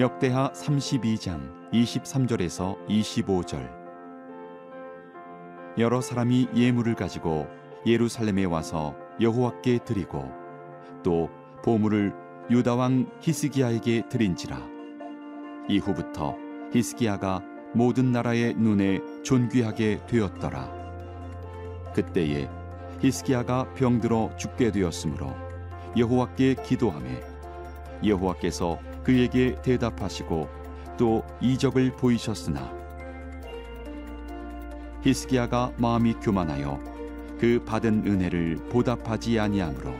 역대하 32장 23절에서 25절. 여러 사람이 예물을 가지고 예루살렘에 와서 여호와께 드리고 또 보물을 유다 왕 히스기야에게 드린지라. 이후부터 히스기야가 모든 나라의 눈에 존귀하게 되었더라. 그때에 히스기야가 병들어 죽게 되었으므로 여호와께 기도하매 여호와께서 그에게 대답하시고 또 이적을 보이셨으나 히스기야가 마음이 교만하여 그 받은 은혜를 보답하지 아니하므로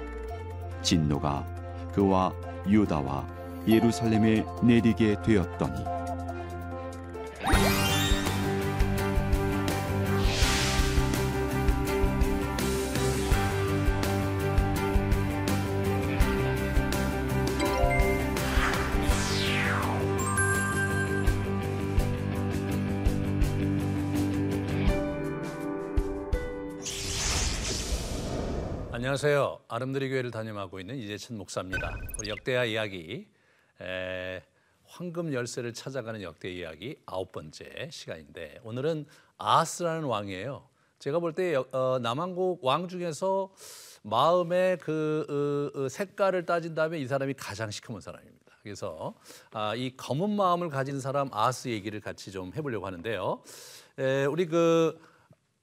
진노가 그와 유다와 예루살렘에 내리게 되었더니 안녕하세요. 아름드리 교회를 담임하고 있는 이재천 목사입니다. 우리 역대하 이야기 에, 황금 열쇠를 찾아가는 역대 이야기 아홉 번째 시간인데 오늘은 아하스라는 왕이에요. 제가 볼때 어, 남한국 왕 중에서 마음의 그 색깔을 따진다면 이 사람이 가장 시커먼 사람입니다. 그래서 아, 이 검은 마음을 가진 사람 아하스 얘기를 같이 좀 해보려고 하는데요. 에, 우리 그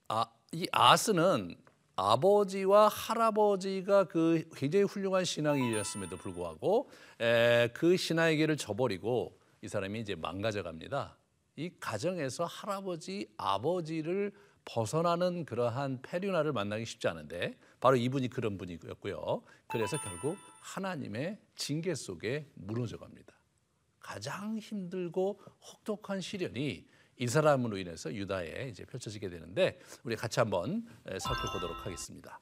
아, 이 아하스는 아버지와 할아버지가 그 굉장히 훌륭한 신앙이었음에도 불구하고 에, 그 신앙의 길을 저버리고 이 사람이 이제 망가져갑니다. 이 가정에서 할아버지, 아버지를 벗어나는 그러한 페류나를 만나기 쉽지 않은데 바로 이분이 그런 분이었고요. 그래서 결국 하나님의 징계 속에 무너져 갑니다. 가장 힘들고 혹독한 시련이 이 사람으로 인해서 유다에 이제 펼쳐지게 되는데 우리 같이 한번 살펴보도록 하겠습니다.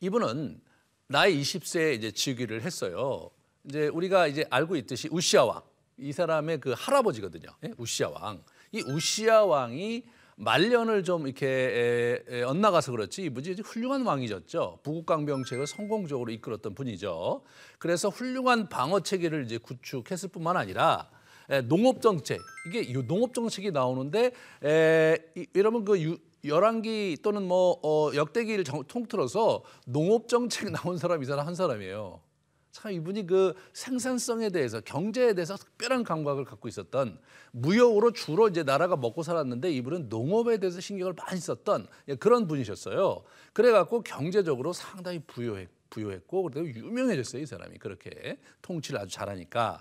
이분은 나이 20세에 이제 즉위를 했어요. 이제 우리가 이제 알고 있듯이 우시아 왕, 이 사람의 그 할아버지거든요. 예? 우시아 왕. 이 우시아 왕이 말년을 좀 이렇게 엇나가서 그렇지 이분이 훌륭한 왕이셨죠. 부국강병책을 성공적으로 이끌었던 분이죠. 그래서 훌륭한 방어 체계를 이제 구축했을 뿐만 아니라 농업 정책 이게 농업 정책이 나오는데 에, 여러분 그 유, 열왕기 또는 뭐 어, 역대기를 정, 통틀어서 농업 정책 나온 사람 이 사람 한 사람이에요. 참 이분이 그 생산성에 대해서 경제에 대해서 특별한 감각을 갖고 있었던 무역으로 주로 이제 나라가 먹고 살았는데 이분은 농업에 대해서 신경을 많이 썼던 그런 분이셨어요. 그래갖고 경제적으로 상당히 부유했, 부유했고 그리고 유명해졌어요 이 사람이 그렇게 통치를 아주 잘하니까.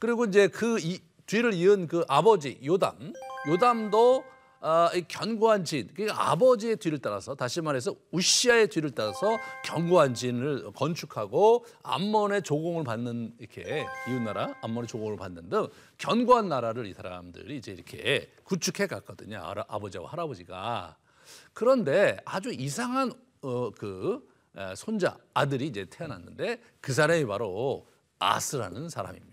그리고 이제 그 이, 뒤를 이은 그 아버지 요담, 요담도 어, 견고한 진, 그러니까 아버지의 뒤를 따라서 다시 말해서 우시아의 뒤를 따라서 견고한 진을 건축하고 암몬의 조공을 받는 이렇게 이웃 나라 암몬의 조공을 받는 등 견고한 나라를 이 사람들이 이제 이렇게 구축해 갔거든요. 아버지와 할아버지가. 그런데 아주 이상한 어, 그 손자 아들이 이제 태어났는데 그 사람이 바로 아스라는 사람입니다.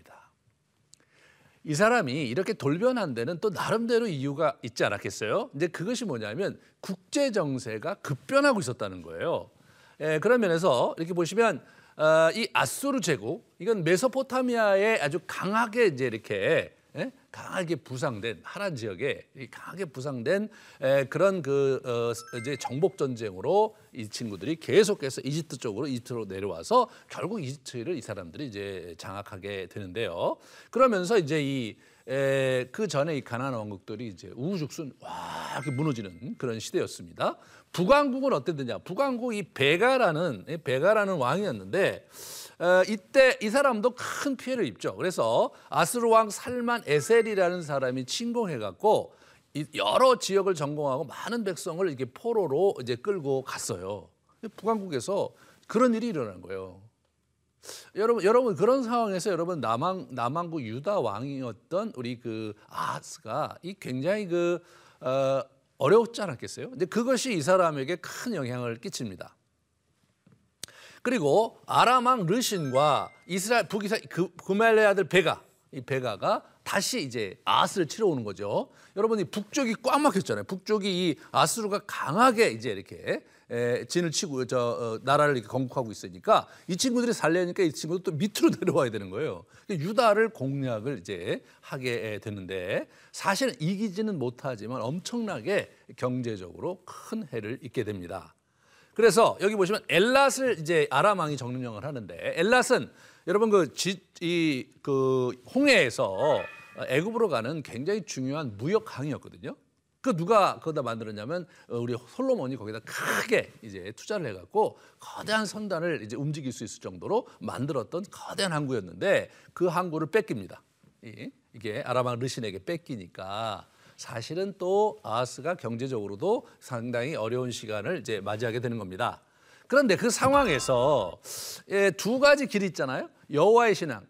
이 사람이 이렇게 돌변한 데는 또 나름대로 이유가 있지 않았겠어요? 근데 그것이 뭐냐면 국제 정세가 급변하고 있었다는 거예요. 예, 그런 면에서 이렇게 보시면 어, 이 아수르 제국 이건 메소포타미아에 아주 강하게 이제 이렇게 예? 강하게 부상된 하란 지역에 강하게 부상된 에, 그런 그 어, 이제 정복 전쟁으로 이 친구들이 계속해서 이집트 쪽으로 이집트로 내려와서 결국 이집트를 이 사람들이 이제 장악하게 되는데요. 그러면서 이제 이 그 전에 이 가나안 왕국들이 이제 우후죽순 와 이렇게 무너지는 그런 시대였습니다. 북왕국은 어땠느냐? 북왕국 이 베가라는 베가라는 왕이었는데 어, 이때 이 사람도 큰 피해를 입죠. 그래서 아스루 왕 살만 에셀이라는 사람이 침공해갖고 여러 지역을 점공하고 많은 백성을 이렇게 포로로 이제 끌고 갔어요. 북한국에서 그런 일이 일어난 거예요. 여러분, 여러분 그런 상황에서 여러분 남한 남한국 유다 왕이었던 우리 그 아하스가 이 굉장히 그 어, 어려웠지 않았겠어요? 근데 그것이 이 사람에게 큰 영향을 끼칩니다. 그리고 아람왕 르신과 이스라엘 북이스라엘 그, 구멜레 아들 베가 이 베가가 다시 이제 아스를 치러 오는 거죠. 여러분이 북쪽이 꽉 막혔잖아요. 북쪽이 이 아스루가 강하게 이제 이렇게 에, 진을 치고 저 어, 나라를 이렇게 건국하고 있으니까 이 친구들이 살려니까 이 친구도 또 밑으로 내려와야 되는 거예요. 유다를 공략을 이제 하게 되는데 사실 이기지는 못하지만 엄청나게 경제적으로 큰 해를 입게 됩니다. 그래서 여기 보시면 엘랏을 이제 아람왕이 정령을 하는데 엘랏은 여러분 그이그 그 홍해에서 애굽으로 가는 굉장히 중요한 무역 강이었거든요. 그 누가 거기다 만들었냐면 어, 우리 솔로몬이 거기다 크게 이제 투자를 해갖고 거대한 선단을 이제 움직일 수 있을 정도로 만들었던 거대한 항구였는데 그 항구를 뺏깁니다. 이게 아람왕 르신에게 뺏기니까 사실은 또 아하스가 경제적으로도 상당히 어려운 시간을 이제 맞이하게 되는 겁니다. 그런데 그 상황에서 예, 두 가지 길이 있잖아요. 여호와의 신앙,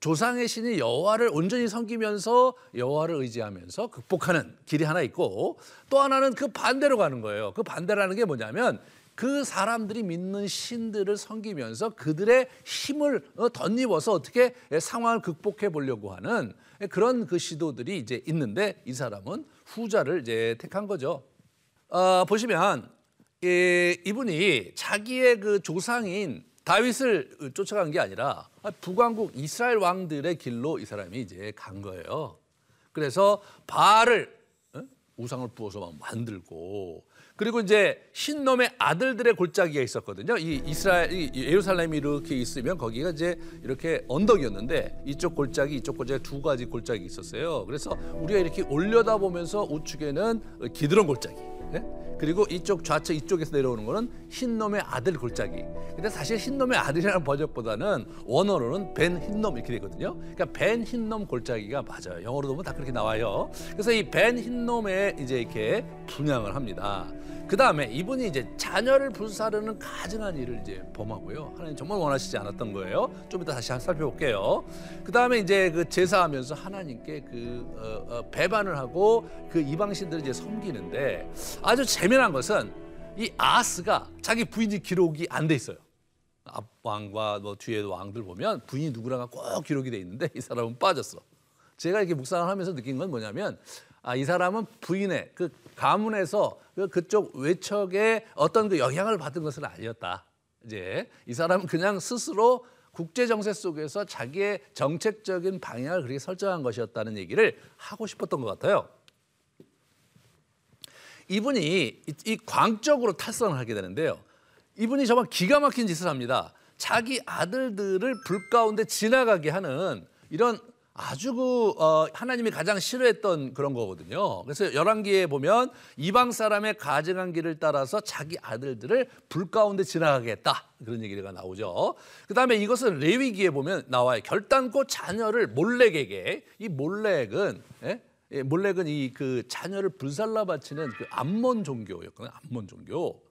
조상의 신이 여호와를 온전히 섬기면서 여호와를 의지하면서 극복하는 길이 하나 있고 또 하나는 그 반대로 가는 거예요. 그 반대라는 게 뭐냐면 그 사람들이 믿는 신들을 섬기면서 그들의 힘을 어, 덧입어서 어떻게 상황을 극복해 보려고 하는 그런 그 시도들이 이제 있는데 이 사람은 후자를 이제 택한 거죠. 어, 보시면 이, 이분이 자기의 그 조상인 다윗을 쫓아간 게 아니라 북왕국 이스라엘 왕들의 길로 이 사람이 이제 간 거예요. 그래서 바알을 어? 우상을 부어서 막 만들고 그리고 이제 흰놈의 아들들의 골짜기가 있었거든요. 이 이스라엘 이 예루살렘이 이렇게 있으면 거기가 이제 이렇게 언덕이었는데 이쪽 골짜기 이쪽 골짜기 두 가지 골짜기 있었어요. 그래서 우리가 이렇게 올려다 보면서 우측에는 기드론 골짜기. 네? 그리고 이쪽 좌측 이쪽에서 내려오는 거는 흰놈의 아들 골짜기. 근데 사실 흰놈의 아들이라는 번역보다는 원어로는 벤 흰놈 이렇게 되거든요. 그러니까 벤 흰놈 골짜기가 맞아요. 영어로 보면 다 그렇게 나와요. 그래서 이 벤 흰놈에 이제 이렇게 분양을 합니다. 그 다음에 이분이 이제 자녀를 불사르는 가증한 일을 이제 범하고요. 하나님 정말 원하시지 않았던 거예요. 좀 이따 다시 살펴볼게요. 그 다음에 이제 그 제사하면서 하나님께 그 어, 어, 배반을 하고 그 이방신들을 이제 섬기는데 아주 재미난 것은 이 아스가 자기 부인이 기록이 안 돼 있어요. 앞왕과 뭐 뒤에 왕들 보면 부인이 누구랑가 꼭 기록이 돼 있는데 이 사람은 빠졌어. 제가 이렇게 묵상을 하면서 느낀 건 뭐냐면 아, 이 사람은 부인의 그 가문에서 그 그쪽 외척에 어떤 그 영향을 받은 것은 아니었다. 이제 이 사람은 그냥 스스로 국제 정세 속에서 자기의 정책적인 방향을 그렇게 설정한 것이었다는 얘기를 하고 싶었던 것 같아요. 이분이 이 광적으로 탈선을 하게 되는데요. 이분이 정말 기가 막힌 짓을 합니다. 자기 아들들을 불 가운데 지나가게 하는 이런 아주 그 어, 하나님이 가장 싫어했던 그런 거거든요. 그래서 열왕기에 보면 이방 사람의 가증한 길을 따라서 자기 아들들을 불 가운데 지나가게 했다. 그런 얘기가 나오죠. 그다음에 이것은 레위기에 보면 나와요. 결단코 자녀를 몰렉에게 이 몰렉은 예? 예, 몰렉은 이 그 자녀를 불살라 바치는 그 암몬 종교였거든요. 암몬 종교.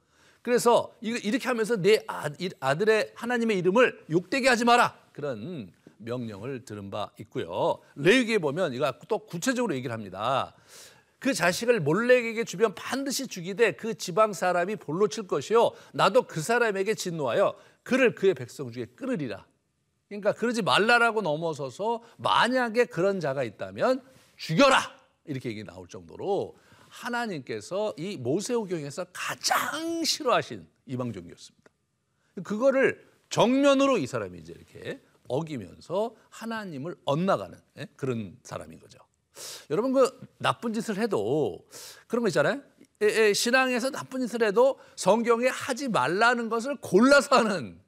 그래서 이렇게 하면서 내 아, 아들의 하나님의 이름을 욕되게 하지 마라. 그런 명령을 들은 바 있고요. 레위기에 보면 이거 또 구체적으로 얘기를 합니다. 그 자식을 몰렉에게 주면 반드시 죽이되 그 지방 사람이 볼로 칠 것이요 나도 그 사람에게 진노하여 그를 그의 백성 중에 끊으리라. 그러니까 그러지 말라라고 넘어서서 만약에 그런 자가 있다면 죽여라 이렇게 얘기 나올 정도로 하나님께서 이 모세오경에서 가장 싫어하신 이방 종교였습니다. 그거를 정면으로 이 사람이 이제 이렇게 어기면서 하나님을 엇나가는 예? 그런 사람인 거죠. 여러분 그 나쁜 짓을 해도 그런 거 있잖아요. 신앙에서 나쁜 짓을 해도 성경에 하지 말라는 것을 골라서 하는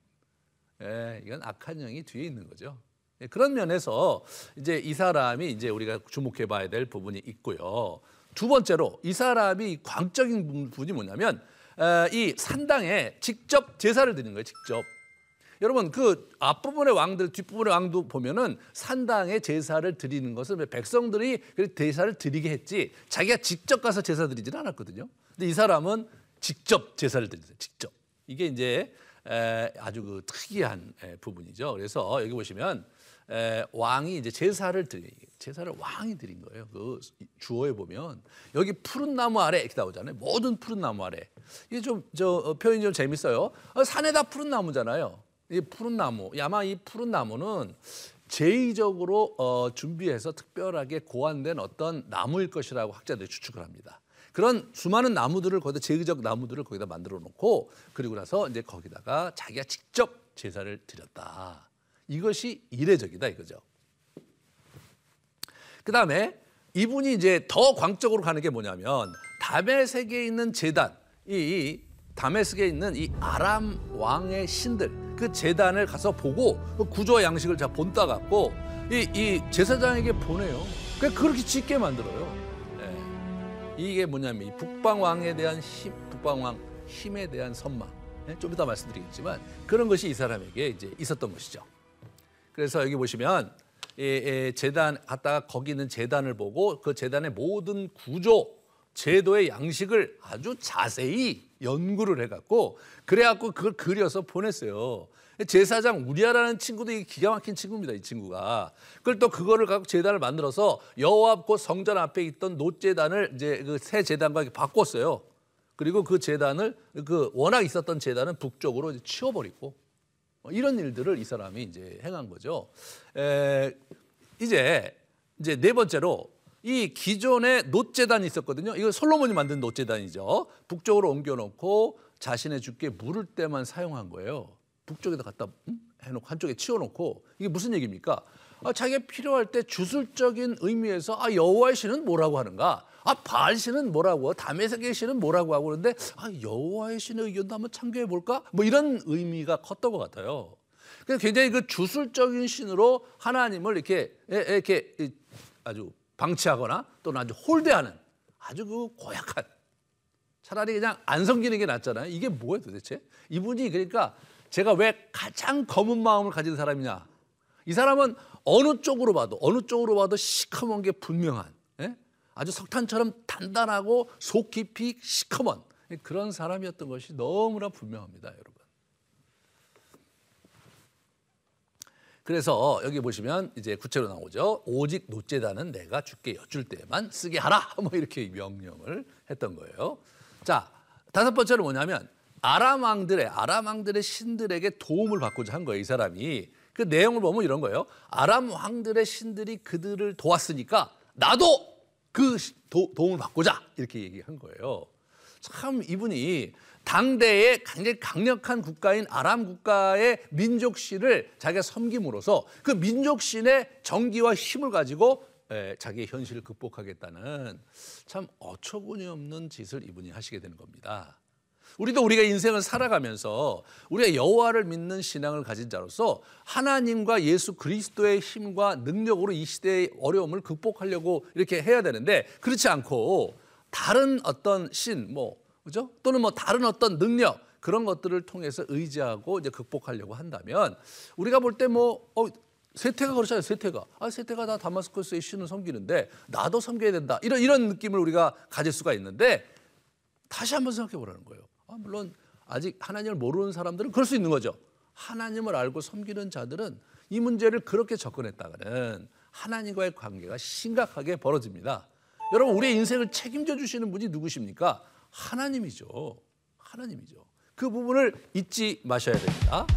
예, 이건 악한 영이 뒤에 있는 거죠. 예, 그런 면에서 이제 이 사람이 이제 우리가 주목해 봐야 될 부분이 있고요. 두 번째로 이 사람이 광적인 부분이 뭐냐면 이 산당에 직접 제사를 드리는 거예요. 직접. 여러분 그 앞부분의 왕들 뒷부분의 왕도 보면은 산당에 제사를 드리는 것은 백성들이 제사를 드리게 했지 자기가 직접 가서 제사 드리지는 않았거든요. 근데 이 사람은 직접 제사를 드리세요. 직접. 이게 이제 아주 그 특이한 부분이죠. 그래서 여기 보시면 왕이 이제 제사를 드리 제사를 왕이 드린 거예요. 그 주어에 보면 여기 푸른 나무 아래 이렇게 나오잖아요. 모든 푸른 나무 아래. 이게 좀저 어, 표현이 좀 재밌어요. 어, 산에다 푸른 나무잖아요. 이 푸른 나무, 아마 이 푸른 나무는 제의적으로 어, 준비해서 특별하게 고안된 어떤 나무일 것이라고 학자들이 추측을 합니다. 그런 수많은 나무들을 거기다 제의적 나무들을 거기다 만들어 놓고 그리고 나서 이제 거기다가 자기가 직접 제사를 드렸다. 이것이 이례적이다 이거죠. 그 다음에 이분이 이제 더 광적으로 가는 게 뭐냐면 다메섹에 있는 제단, 이 다메섹에 있는 이 아람 왕의 신들 그 제단을 가서 보고 그 구조 양식을 자 본따 갖고 이, 이 제사장에게 보내요. 그 그렇게 짓게 만들어요. 예. 이게 뭐냐면 이 북방 왕에 대한 힘, 북방 왕 힘에 대한 선망. 예? 좀 이따 말씀드리겠지만 그런 것이 이 사람에게 이제 있었던 것이죠. 그래서 여기 보시면 예, 재단 갔다가 거기 있는 재단을 보고 그 재단의 모든 구조, 제도의 양식을 아주 자세히 연구를 해갖고 그래갖고 그걸 그려서 보냈어요. 제사장 우리아라는 친구도 기가 막힌 친구입니다. 이 친구가. 그걸 또 그거를 갖고 재단을 만들어서 여호와 곧 성전 앞에 있던 노재단을 이제 그 새 재단과 바꿨어요. 그리고 그 재단을 그 워낙 있었던 재단은 북쪽으로 치워버리고 뭐 이런 일들을 이 사람이 이제 행한 거죠. 에, 이제 이제 네 번째로 이 기존에 노재단이 있었거든요. 이거 솔로몬이 만든 노재단이죠. 북쪽으로 옮겨놓고 자신의 주께 물을 때만 사용한 거예요. 북쪽에다 갖다 해놓고 한쪽에 치워놓고 이게 무슨 얘기입니까? 아, 자기가 필요할 때 주술적인 의미에서 아 여호와의 신은 뭐라고 하는가? 아 바알 신은 뭐라고? 다메섹의 신은 뭐라고 하고 그러는데 아 여호와의 신의 의견도 한번 참고해 볼까? 뭐 이런 의미가 컸던 것 같아요. 그래서 굉장히 그 주술적인 신으로 하나님을 이렇게 이렇게 아주 방치하거나 또는 아주 홀대하는 아주 그 고약한 차라리 그냥 안 섬기는 게 낫잖아요. 이게 뭐예요 도대체? 이분이 그러니까 제가 왜 가장 검은 마음을 가진 사람이냐? 이 사람은 어느 쪽으로 봐도 어느 쪽으로 봐도 시커먼 게 분명한 예? 아주 석탄처럼 단단하고 속 깊이 시커먼 그런 사람이었던 것이 너무나 분명합니다, 여러분. 그래서 여기 보시면 이제 구체로 나오죠. 오직 노제단은 내가 주께 여쭐 때만 쓰게 하라. 뭐 이렇게 명령을 했던 거예요. 자, 다섯 번째는 뭐냐면 아람 왕들의 아람 왕들의 신들에게 도움을 받고자 한 거예요. 이 사람이 그 내용을 보면 이런 거예요. 아람 왕들의 신들이 그들을 도왔으니까 나도 그 도, 움을 받고자 이렇게 얘기한 거예요. 참 이분이 당대의 굉장히 강력한 국가인 아람 국가의 민족신을 자기가 섬김으로써 그 민족신의 정기와 힘을 가지고 자기의 현실을 극복하겠다는 참 어처구니 없는 짓을 이분이 하시게 되는 겁니다. 우리도 우리가 인생을 살아가면서 우리가 여호와를 믿는 신앙을 가진 자로서 하나님과 예수 그리스도의 힘과 능력으로 이 시대의 어려움을 극복하려고 이렇게 해야 되는데 그렇지 않고 다른 어떤 신, 뭐 그죠? 또는 뭐 다른 어떤 능력 그런 것들을 통해서 의지하고 이제 극복하려고 한다면 우리가 볼 때뭐 어, 세태가 그렇잖아요. 세태가 아 세태가 다 다마스커스의 신을 섬기는데 나도 섬겨야 된다. 이런 이런 느낌을 우리가 가질 수가 있는데 다시 한번 생각해 보라는 거예요. 아, 물론 아직 하나님을 모르는 사람들은 그럴 수 있는 거죠. 하나님을 알고 섬기는 자들은 이 문제를 그렇게 접근했다가는 하나님과의 관계가 심각하게 벌어집니다. 여러분 우리의 인생을 책임져 주시는 분이 누구십니까? 하나님이죠. 하나님이죠. 그 부분을 잊지 마셔야 됩니다.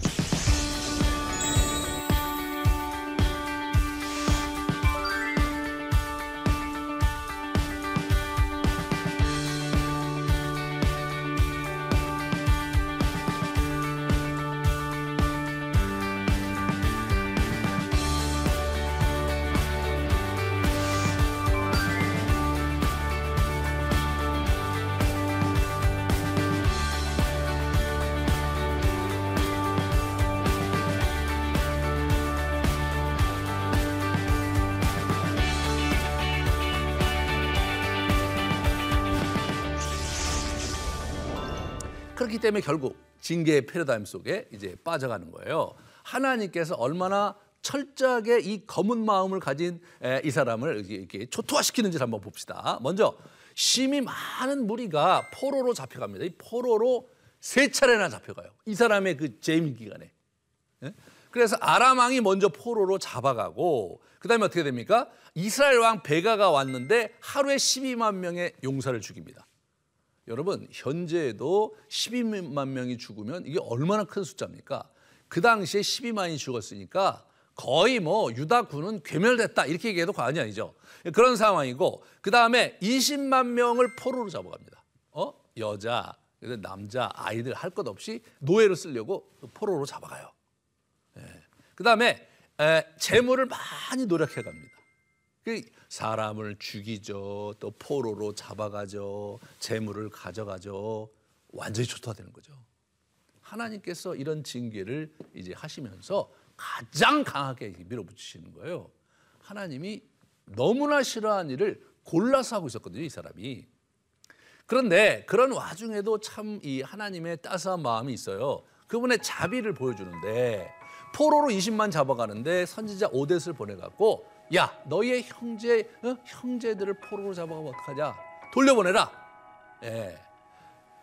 그렇기 때문에 결국 징계의 패러다임 속에 이제 빠져가는 거예요. 하나님께서 얼마나 철저하게 이 검은 마음을 가진 이 사람을 이렇게 초토화시키는지 한번 봅시다. 먼저 심이 많은 무리가 포로로 잡혀갑니다. 이 포로로 세 차례나 잡혀가요. 이 사람의 그 재임 기간에. 예? 그래서 아람 왕이 먼저 포로로 잡아가고 그다음에 어떻게 됩니까? 이스라엘 왕 베가가 왔는데 하루에 12만 명의 용사를 죽입니다. 여러분 현재에도 12만 명이 죽으면 이게 얼마나 큰 숫자입니까? 그 당시에 12만이 죽었으니까 거의 뭐 유다군은 괴멸됐다 이렇게 얘기해도 과언이 아니죠. 그런 상황이고 그 다음에 20만 명을 포로로 잡아갑니다. 어 여자, 남자, 아이들 할 것 없이 노예로 쓰려고 포로로 잡아가요. 예. 그 다음에 재물을 많이 노력해 갑니다. 그 사람을 죽이죠, 또 포로로 잡아가죠, 재물을 가져가죠, 완전히 초토화되는 거죠. 하나님께서 이런 징계를 이제 하시면서 가장 강하게 밀어붙이시는 거예요. 하나님이 너무나 싫어하는 일을 골라서 하고 있었거든요, 이 사람이. 그런데 그런 와중에도 참 이 하나님의 따스한 마음이 있어요. 그분의 자비를 보여주는데 포로로 20만 잡아가는데 선지자 오댓을 보내갖고 야 너희의 형제 어? 형제들을 포로로 잡아가면 어떡하냐 돌려보내라. 예.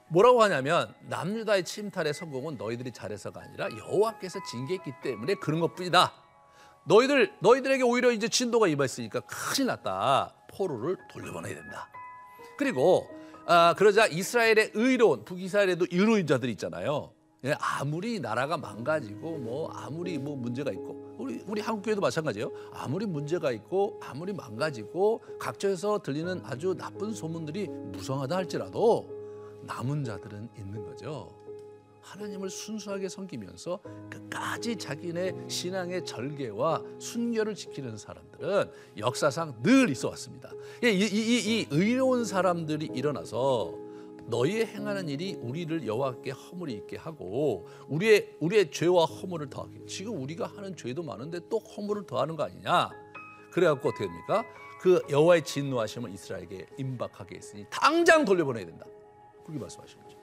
뭐라고 하냐면 남유다의 침탈의 성공은 너희들이 잘해서가 아니라 여호와께서 징계했기 때문에 그런 것뿐이다. 너희들 너희들에게 오히려 이제 진도가 임했으니까 큰일 났다. 포로를 돌려보내야 된다. 그리고 아, 그러자 이스라엘의 의로운 북이스라엘에도 의로운 자들이 있잖아요. 예, 아무리 나라가 망가지고 뭐 아무리 뭐 문제가 있고 우리 우리 한국 교회도 마찬가지예요. 아무리 문제가 있고 아무리 망가지고 각처에서 들리는 아주 나쁜 소문들이 무성하다 할지라도 남은 자들은 있는 거죠. 하나님을 순수하게 섬기면서 끝까지 자기네 신앙의 절개와 순결을 지키는 사람들은 역사상 늘 있어 왔습니다. 이, 이, 이, 이 의로운 사람들이 일어나서 너희의 행하는 일이 우리를 여호와께 허물이 있게 하고 우리의 우리의 죄와 허물을 더하게. 지금 우리가 하는 죄도 많은데 또 허물을 더하는 거 아니냐? 그래갖고 어떻게 됩니까? 그 여호와의 진노하심을 이스라엘에게 임박하게 했으니 당장 돌려보내야 된다. 그렇게 말씀하신 거죠.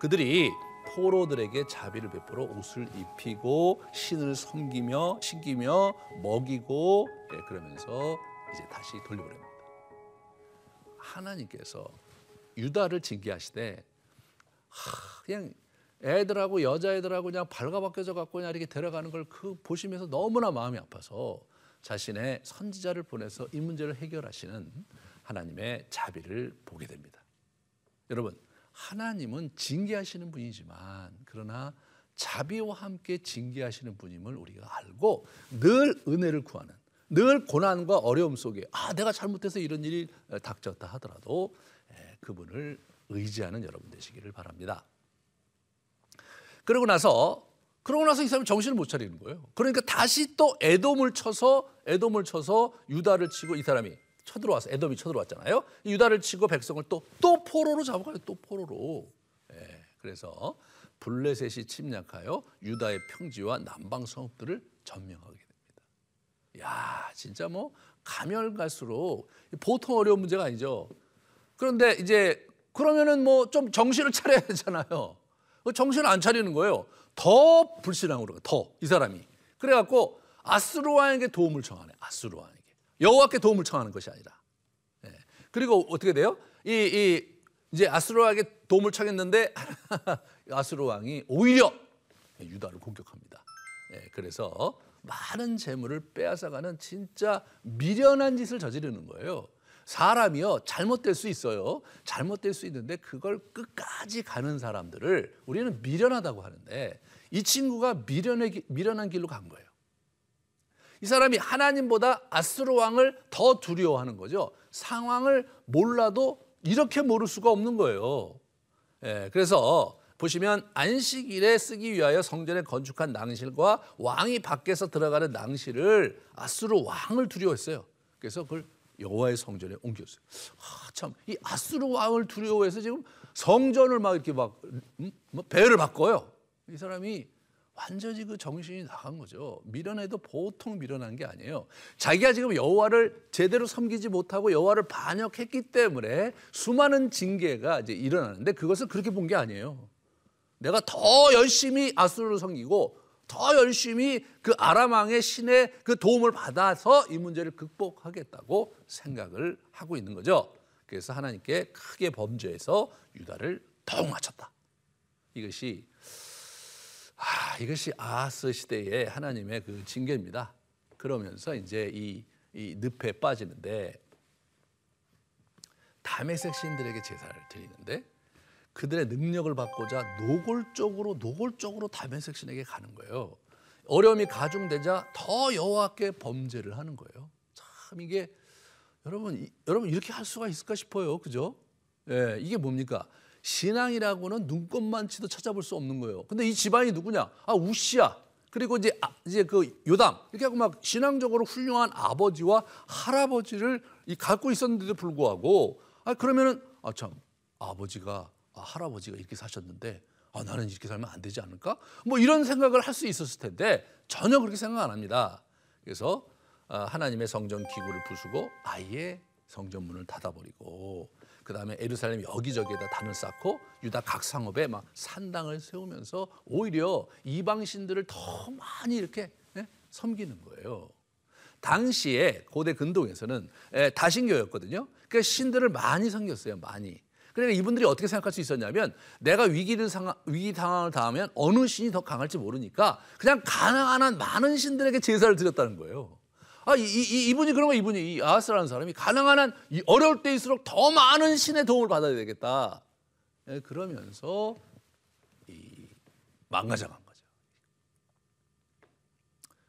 그들이 포로들에게 자비를 베풀어 옷을 입히고 신을 섬기며 신기며 먹이고 예, 그러면서 이제 다시 돌려보냅니다. 하나님께서 유다를 징계하시되 하, 그냥 애들하고 여자애들하고 그냥 발가벗겨져 갖고 그냥 이렇게 데려가는 걸 그 보시면서 너무나 마음이 아파서 자신의 선지자를 보내서 이 문제를 해결하시는 하나님의 자비를 보게 됩니다. 여러분 하나님은 징계하시는 분이지만 그러나 자비와 함께 징계하시는 분임을 우리가 알고 늘 은혜를 구하는 늘 고난과 어려움 속에 아 내가 잘못해서 이런 일이 닥쳤다 하더라도 그분을 의지하는 여러분 되시기를 바랍니다. 그러고 나서 그러고 나서 이 사람이 정신을 못 차리는 거예요. 그러니까 다시 또 에돔을 쳐서 에돔을 쳐서 유다를 치고 이 사람이 쳐들어와서 에돔이 쳐들어왔잖아요. 유다를 치고 백성을 또 또 포로로 잡아가요. 또 포로로. 예, 그래서 블레셋이 침략하여 유다의 평지와 남방 성읍들을 점령하게 됩니다. 야, 진짜 뭐 가면 갈수록 보통 어려운 문제가 아니죠. 그런데 이제 그러면은 뭐 좀 정신을 차려야 되잖아요. 그 정신을 안 차리는 거예요. 더 불신앙으로 더 이 사람이. 그래갖고 아스루 왕에게 도움을 청하네. 아스루 왕에게 여호와께 도움을 청하는 것이 아니라. 네. 그리고 어떻게 돼요? 이, 이 이제 아스루 왕에게 도움을 청했는데 아스루 왕이 오히려 유다를 공격합니다. 네. 그래서 많은 재물을 빼앗아가는 진짜 미련한 짓을 저지르는 거예요. 사람이요 잘못될 수 있어요. 잘못될 수 있는데 그걸 끝까지 가는 사람들을 우리는 미련하다고 하는데 이 친구가 미련의, 미련한 길로 간 거예요. 이 사람이 하나님보다 아스로 왕을 더 두려워하는 거죠. 상황을 몰라도 이렇게 모를 수가 없는 거예요. 예, 그래서 보시면 안식일에 쓰기 위하여 성전에 건축한 낭실과 왕이 밖에서 들어가는 낭실을 아스로 왕을 두려워했어요. 그래서 그걸 여호와의 성전에 옮겼어요. 아, 참, 이 아수르 왕을 두려워해서 지금 성전을 막 이렇게 막 음? 뭐 배를 바꿔요. 이 사람이 완전히 그 정신이 나간 거죠. 미련해도 보통 미련한 게 아니에요. 자기가 지금 여호와를 제대로 섬기지 못하고 여호와를 반역했기 때문에 수많은 징계가 이제 일어나는데 그것을 그렇게 본 게 아니에요. 내가 더 열심히 아수르를 섬기고 더 열심히 그 아람왕의 신의 그 도움을 받아서 이 문제를 극복하겠다고 생각을 하고 있는 거죠. 그래서 하나님께 크게 범죄해서 유다를 더욱 맞췄다. 이것이 아, 이것이 아하스 시대의 하나님의 그 징계입니다. 그러면서 이제 이, 이 늪에 빠지는데 다메섹 신들에게 제사를 드리는데 그들의 능력을 받고자 노골적으로 노골적으로 다메섹 신에게 가는 거예요. 어려움이 가중되자 더 여호와께 범죄를 하는 거예요. 참 이게 여러분 이, 여러분 이렇게 할 수가 있을까 싶어요. 그죠? 예, 이게 뭡니까? 신앙이라고는 눈꽃만치도 찾아볼 수 없는 거예요. 근데 이 집안이 누구냐? 아 우시야. 그리고 이제 아, 이제 그 요담 이렇게 하고 막 신앙적으로 훌륭한 아버지와 할아버지를 이 갖고 있었는데도 불구하고 아 그러면은 아 참 아버지가 아, 할아버지가 이렇게 사셨는데 아 나는 이렇게 살면 안 되지 않을까? 뭐 이런 생각을 할 수 있었을 텐데 전혀 그렇게 생각 안 합니다. 그래서 아, 하나님의 성전 기구를 부수고 아예 성전문을 닫아버리고 그 다음에 에루살렘 여기저기에다 단을 쌓고 유다 각 상업에 막 산당을 세우면서 오히려 이방 신들을 더 많이 이렇게 예? 섬기는 거예요. 당시에 고대 근동에서는 예, 다신교였거든요. 그러니까 신들을 많이 섬겼어요. 많이. 그러니까 이분들이 어떻게 생각할 수 있었냐면 내가 위기를 상하, 위기 상황을 당하면 어느 신이 더 강할지 모르니까 그냥 가능한 한 많은 신들에게 제사를 드렸다는 거예요. 아, 이, 이, 이분이 그런 거 이분이 이 아하스라는 사람이 가능한 한 어려울 때일수록 더 많은 신의 도움을 받아야 되겠다. 예, 그러면서 이 망가져간 거죠.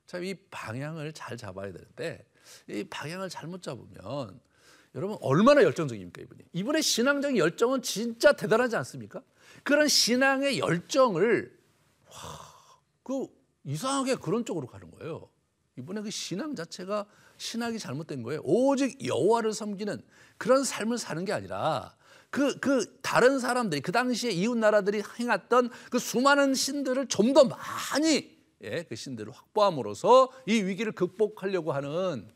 참 이 방향을 잘 잡아야 되는데 이 방향을 잘못 잡으면 여러분 얼마나 열정적입니까 이분이? 이분의 신앙적인 열정은 진짜 대단하지 않습니까? 그런 신앙의 열정을 와, 그 이상하게 그런 쪽으로 가는 거예요. 이분의 그 신앙 자체가 신학이 잘못된 거예요. 오직 여호와를 섬기는 그런 삶을 사는 게 아니라 그, 그 다른 사람들이 그 당시에 이웃 나라들이 행했던 그 수많은 신들을 좀 더 많이 예, 그 신들을 확보함으로써 이 위기를 극복하려고 하는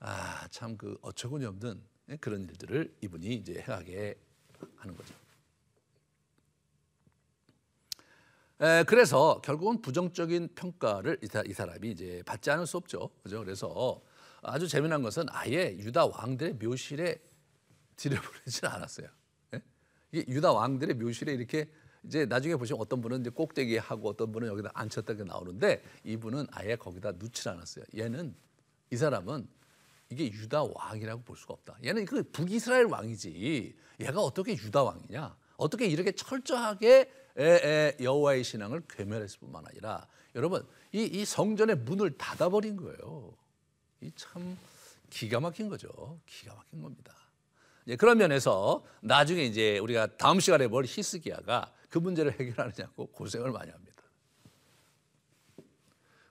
아, 참 그 어처구니 없는 예, 그런 일들을 이분이 이제 행하게 하는 거죠. 에, 그래서 결국은 부정적인 평가를 이, 사, 이 사람이 이제 받지 않을 수 없죠. 그죠? 그래서 아주 재미난 것은 아예 유다 왕들의 묘실에 들여보내지는 않았어요. 예? 이게 유다 왕들의 묘실에 이렇게 이제 나중에 보시면 어떤 분은 이제 꼭대기에 하고 어떤 분은 여기다 앉혔다 게 나오는데 이분은 아예 거기다 놓지 않았어요. 얘는 이 사람은 이게 유다 왕이라고 볼 수가 없다. 얘는 그 북이스라엘 왕이지. 얘가 어떻게 유다 왕이냐? 어떻게 이렇게 철저하게 여호와의 신앙을 괴멸했을 뿐만 아니라 여러분 이, 이 성전의 문을 닫아버린 거예요. 이 참 기가 막힌 거죠. 기가 막힌 겁니다. 예, 그런 면에서 나중에 이제 우리가 다음 시간에 볼 히스기야가 그 문제를 해결하느냐고 고생을 많이 합니다.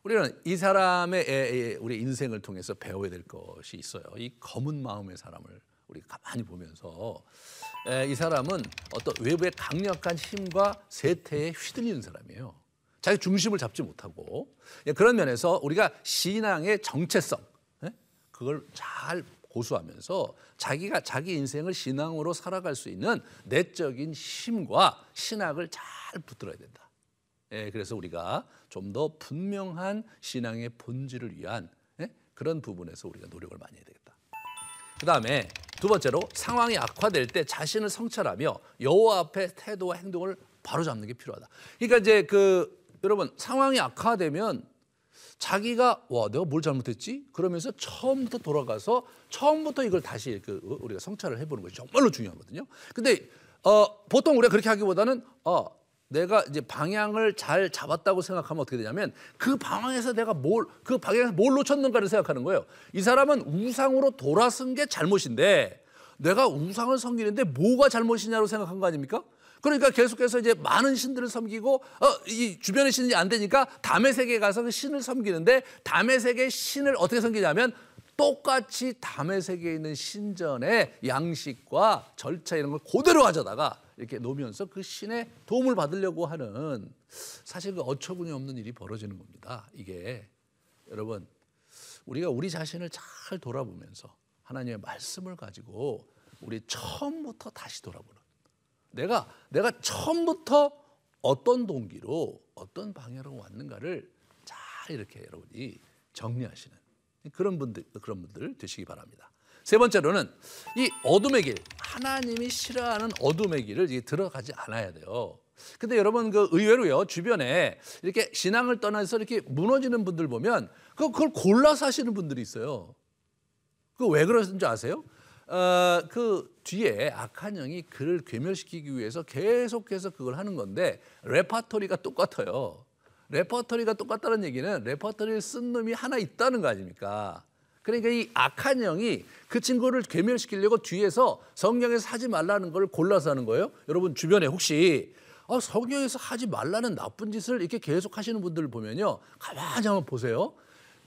우리는 이 사람의 우리 인생을 통해서 배워야 될 것이 있어요. 이 검은 마음의 사람을 우리가 가만히 보면서 이 사람은 어떤 외부의 강력한 힘과 세태에 휘둘리는 사람이에요. 자기 중심을 잡지 못하고 예, 그런 면에서 우리가 신앙의 정체성 예? 그걸 잘 고수하면서 자기가 자기 인생을 신앙으로 살아갈 수 있는 내적인 힘과 신학을 잘 붙들어야 된다. 예, 그래서 우리가 좀 더 분명한 신앙의 본질을 위한 예? 그런 부분에서 우리가 노력을 많이 해야 되겠다. 그 다음에 두 번째로 상황이 악화될 때 자신을 성찰하며 여호와 앞에 태도와 행동을 바로잡는 게 필요하다. 그러니까 이제 그 여러분 상황이 악화되면 자기가 와 내가 뭘 잘못했지? 그러면서 처음부터 돌아가서 처음부터 이걸 다시 그 우리가 성찰을 해보는 것이 정말로 중요하거든요. 근데 어, 보통 우리가 그렇게 하기보다는 어, 내가 이제 방향을 잘 잡았다고 생각하면 어떻게 되냐면 그 방향에서 내가 뭘 그 방향에서 뭘 놓쳤는가를 생각하는 거예요. 이 사람은 우상으로 돌아선 게 잘못인데 내가 우상을 섬기는데 뭐가 잘못이냐고 생각한 거 아닙니까? 그러니까 계속해서 이제 많은 신들을 섬기고 어, 이 주변의 신이 안 되니까 담의 세계에 가서 그 신을 섬기는데 담의 세계 신을 어떻게 섬기냐면 똑같이 담의 세계에 있는 신전의 양식과 절차 이런 걸 그대로 가져다가 이렇게 놓으면서 그 신의 도움을 받으려고 하는 사실 그 어처구니 없는 일이 벌어지는 겁니다. 이게 여러분 우리가 우리 자신을 잘 돌아보면서 하나님의 말씀을 가지고 우리 처음부터 다시 돌아보는 내가 내가 처음부터 어떤 동기로 어떤 방향으로 왔는가를 잘 이렇게 여러분이 정리하시는 그런 분들 그런 분들 되시기 바랍니다. 세 번째로는 이 어둠의 길, 하나님이 싫어하는 어둠의 길을 들어가지 않아야 돼요. 근데 여러분 그 의외로요 주변에 이렇게 신앙을 떠나서 이렇게 무너지는 분들 보면 그 그걸 골라서 하시는 분들이 있어요. 그 왜 그러는지 아세요? 어, 그 뒤에 악한 영이 그를 괴멸시키기 위해서 계속해서 그걸 하는 건데 레파토리가 똑같아요. 레퍼토리가 똑같다는 얘기는 레퍼토리를 쓴 놈이 하나 있다는 거 아닙니까? 그러니까 이 악한 영이 그 친구를 괴멸시키려고 뒤에서 성경에서 하지 말라는 걸 골라서 하는 거예요. 여러분 주변에 혹시 어, 성경에서 하지 말라는 나쁜 짓을 이렇게 계속 하시는 분들을 보면요. 가만히 한번 보세요.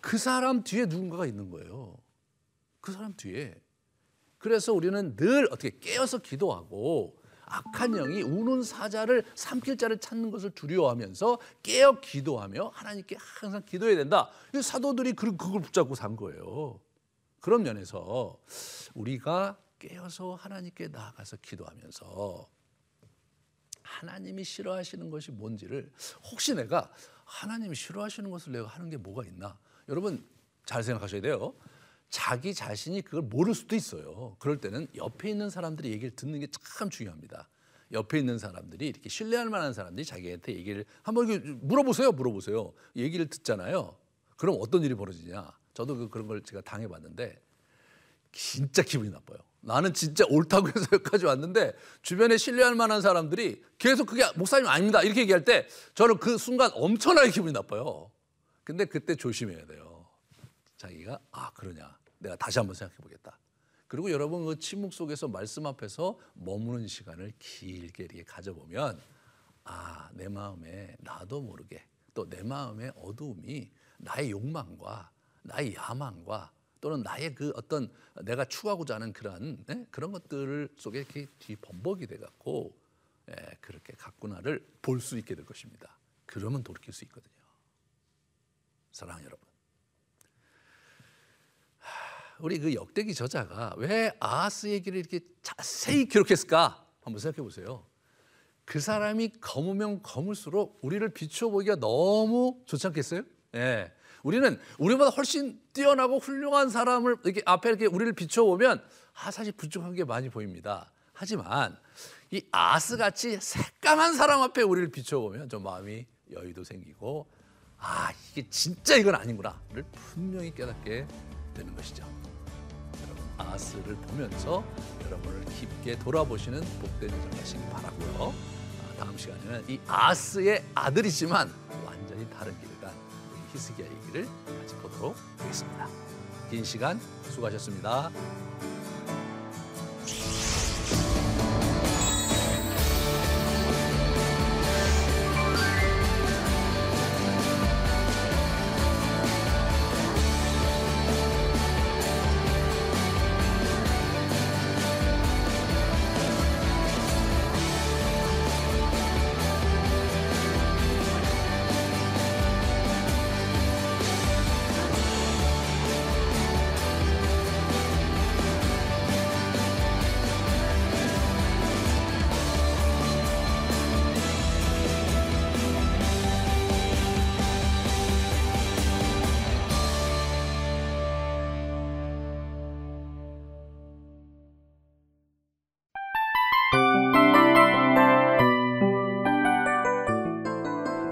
그 사람 뒤에 누군가가 있는 거예요. 그 사람 뒤에. 그래서 우리는 늘 어떻게 깨어서 기도하고 악한 영이 우는 사자를 삼킬 자를 찾는 것을 두려워하면서 깨어 기도하며 하나님께 항상 기도해야 된다. 이 사도들이 그걸 붙잡고 산 거예요. 그런 면에서 우리가 깨어서 하나님께 나아가서 기도하면서 하나님이 싫어하시는 것이 뭔지를 혹시 내가 하나님이 싫어하시는 것을 내가 하는 게 뭐가 있나? 여러분 잘 생각하셔야 돼요. 자기 자신이 그걸 모를 수도 있어요. 그럴 때는 옆에 있는 사람들이 얘기를 듣는 게 참 중요합니다. 옆에 있는 사람들이 이렇게 신뢰할 만한 사람들이 자기한테 얘기를 한번 물어보세요, 물어보세요. 얘기를 듣잖아요. 그럼 어떤 일이 벌어지냐? 저도 그 그런 걸 제가 당해봤는데 진짜 기분이 나빠요. 나는 진짜 옳다고 해서 여기까지 왔는데 주변에 신뢰할 만한 사람들이 계속 그게 목사님 아닙니다 이렇게 얘기할 때 저는 그 순간 엄청나게 기분이 나빠요. 근데 그때 조심해야 돼요. 자기가 아 그러냐 내가 다시 한번 생각해 보겠다. 그리고 여러분 그 침묵 속에서 말씀 앞에서 머무는 시간을 길게 이렇게 가져보면 아 내 마음에 나도 모르게 또 내 마음의 어두움이 나의 욕망과 나의 야망과 또는 나의 그 어떤 내가 추구하고자 하는 그런 네? 그런 것들 속에 이렇게 뒤범벅이 돼 갖고 예, 그렇게 갔구나를 볼 수 있게 될 것입니다. 그러면 돌이킬 수 있거든요. 사랑 여러분. 우리 그 역대기 저자가 왜 아하스 얘기를 이렇게 자세히 기록했을까? 한번 생각해 보세요. 그 사람이 검으면 검을수록 우리를 비춰보기가 너무 좋지 않겠어요? 예. 우리는 우리보다 훨씬 뛰어나고 훌륭한 사람을 이렇게 앞에 이렇게 우리를 비춰보면 아 사실 부족한 게 많이 보입니다. 하지만 이 아스 같이 새까만 사람 앞에 우리를 비춰보면 좀 마음이 여유도 생기고 아 이게 진짜 이건 아닌구나를 분명히 깨닫게 되는 것이죠. 여러분 아스를 보면서 여러분을 깊게 돌아보시는 복된 여정 되시기 바라고요. 아, 다음 시간에는 이 아스의 아들이지만 완전히 다른 길을 간 히스기야 얘기를 같이 보도록 하겠습니다. 긴 시간 수고하셨습니다.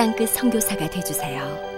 땅끝 성교사가 되주세요